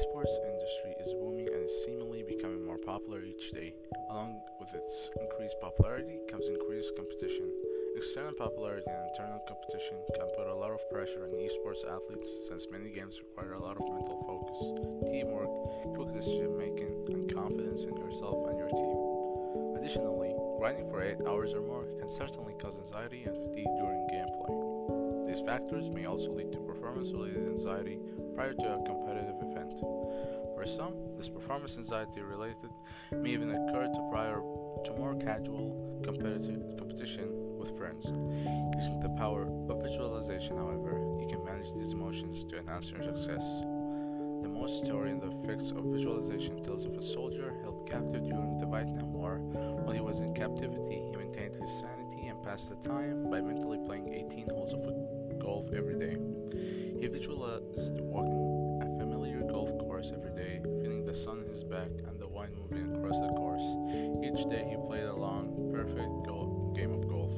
esports industry is booming and is seemingly becoming more popular each day. Along with its increased popularity comes increased competition. External popularity and internal competition can put a lot of pressure on esports athletes since many games require a lot of mental focus, teamwork, quick decision making, and confidence in yourself and your team. Additionally, grinding for 8 hours or more can certainly cause anxiety and fatigue during gameplay. These factors may also lead to performance related anxiety prior to a competitive For some, this performance anxiety related may even occur to prior to more casual competitive competition with friends. Using the power of visualization, however, you can manage these emotions to enhance your success. The most story in the effects of visualization tells of a soldier held captive during the Vietnam War. While he was in captivity, he maintained his sanity and passed the time by mentally playing 18 holes of golf every day. He visualized walking and the wind moving across the course. Each day he played a long, perfect game of golf.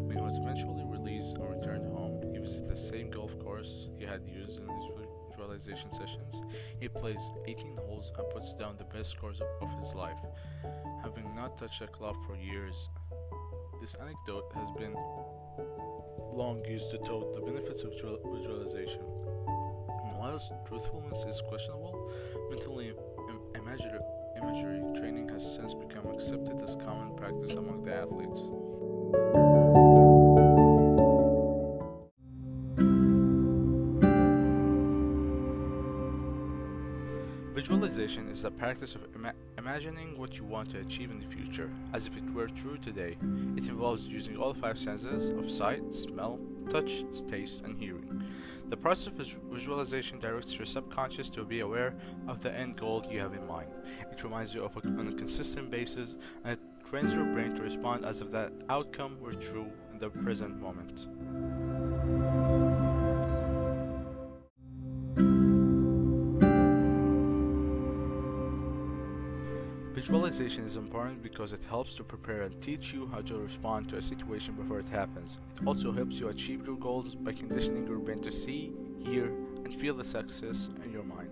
When he was eventually released and returned home, he visited the same golf course he had used in his visualization sessions. He plays 18 holes and puts down the best scores of, of his life, having not touched a club for years. This anecdote has been long used to tout the benefits of visualization. And whilst truthfulness is questionable, mentally imagery training has since become accepted as common practice among the athletes. Visualization is the practice of ima- imagining what you want to achieve in the future as if it were true today. It involves using all five senses of sight, smell, touch, taste, and hearing. The process of vis- visualization directs your subconscious to be aware of the end goal you have in mind. It reminds you of it on a consistent basis and it trains your brain to respond as if that outcome were true in the present moment. Visualization is important because it helps to prepare and teach you how to respond to a situation before it happens. It also helps you achieve your goals by conditioning your brain to see, hear, and feel the success in your mind.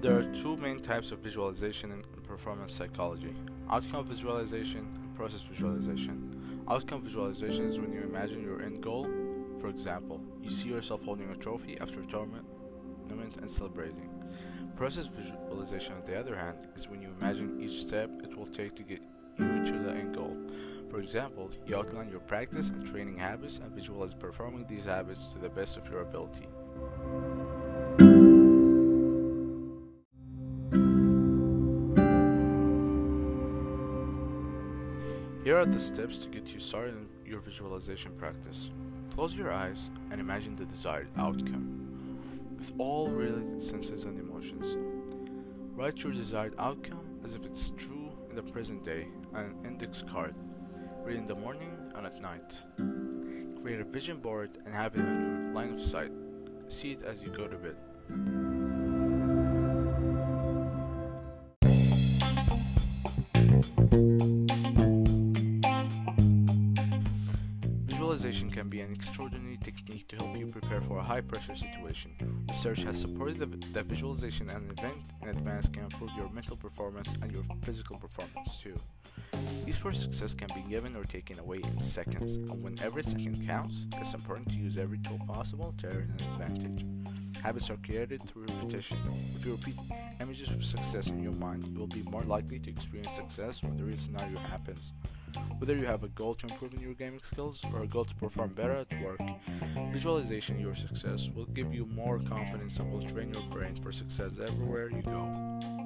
There are two main types of visualization in performance psychology outcome visualization and process visualization. Outcome visualization is when you imagine your end goal. For example, you see yourself holding a trophy after a tournament and celebrating. Process visualization, on the other hand, is when you imagine each step it will take to get you to the end goal. For example, you outline your practice and training habits and visualize performing these habits to the best of your ability. Here are the steps to get you started in your visualization practice. Close your eyes and imagine the desired outcome with all related senses and emotions. Write your desired outcome as if it's true in the present day on an index card. Read in the morning and at night. Create a vision board and have it on your line of sight. See it as you go to bed. Visualization can be an extraordinary technique to help you prepare for a high pressure situation. Research has supported that, visualization and an event in advance can improve your mental performance and your physical performance too. Esports success can be given or taken away in seconds, and when every second counts, it's important to use every tool possible to earn an advantage. Habits are created through repetition. If you repeat images of success in your mind, you will be more likely to experience success when the real scenario happens. Whether you have a goal to improve in your gaming skills or a goal to perform better at work, visualization your success will give you more confidence and will train your brain for success everywhere you go.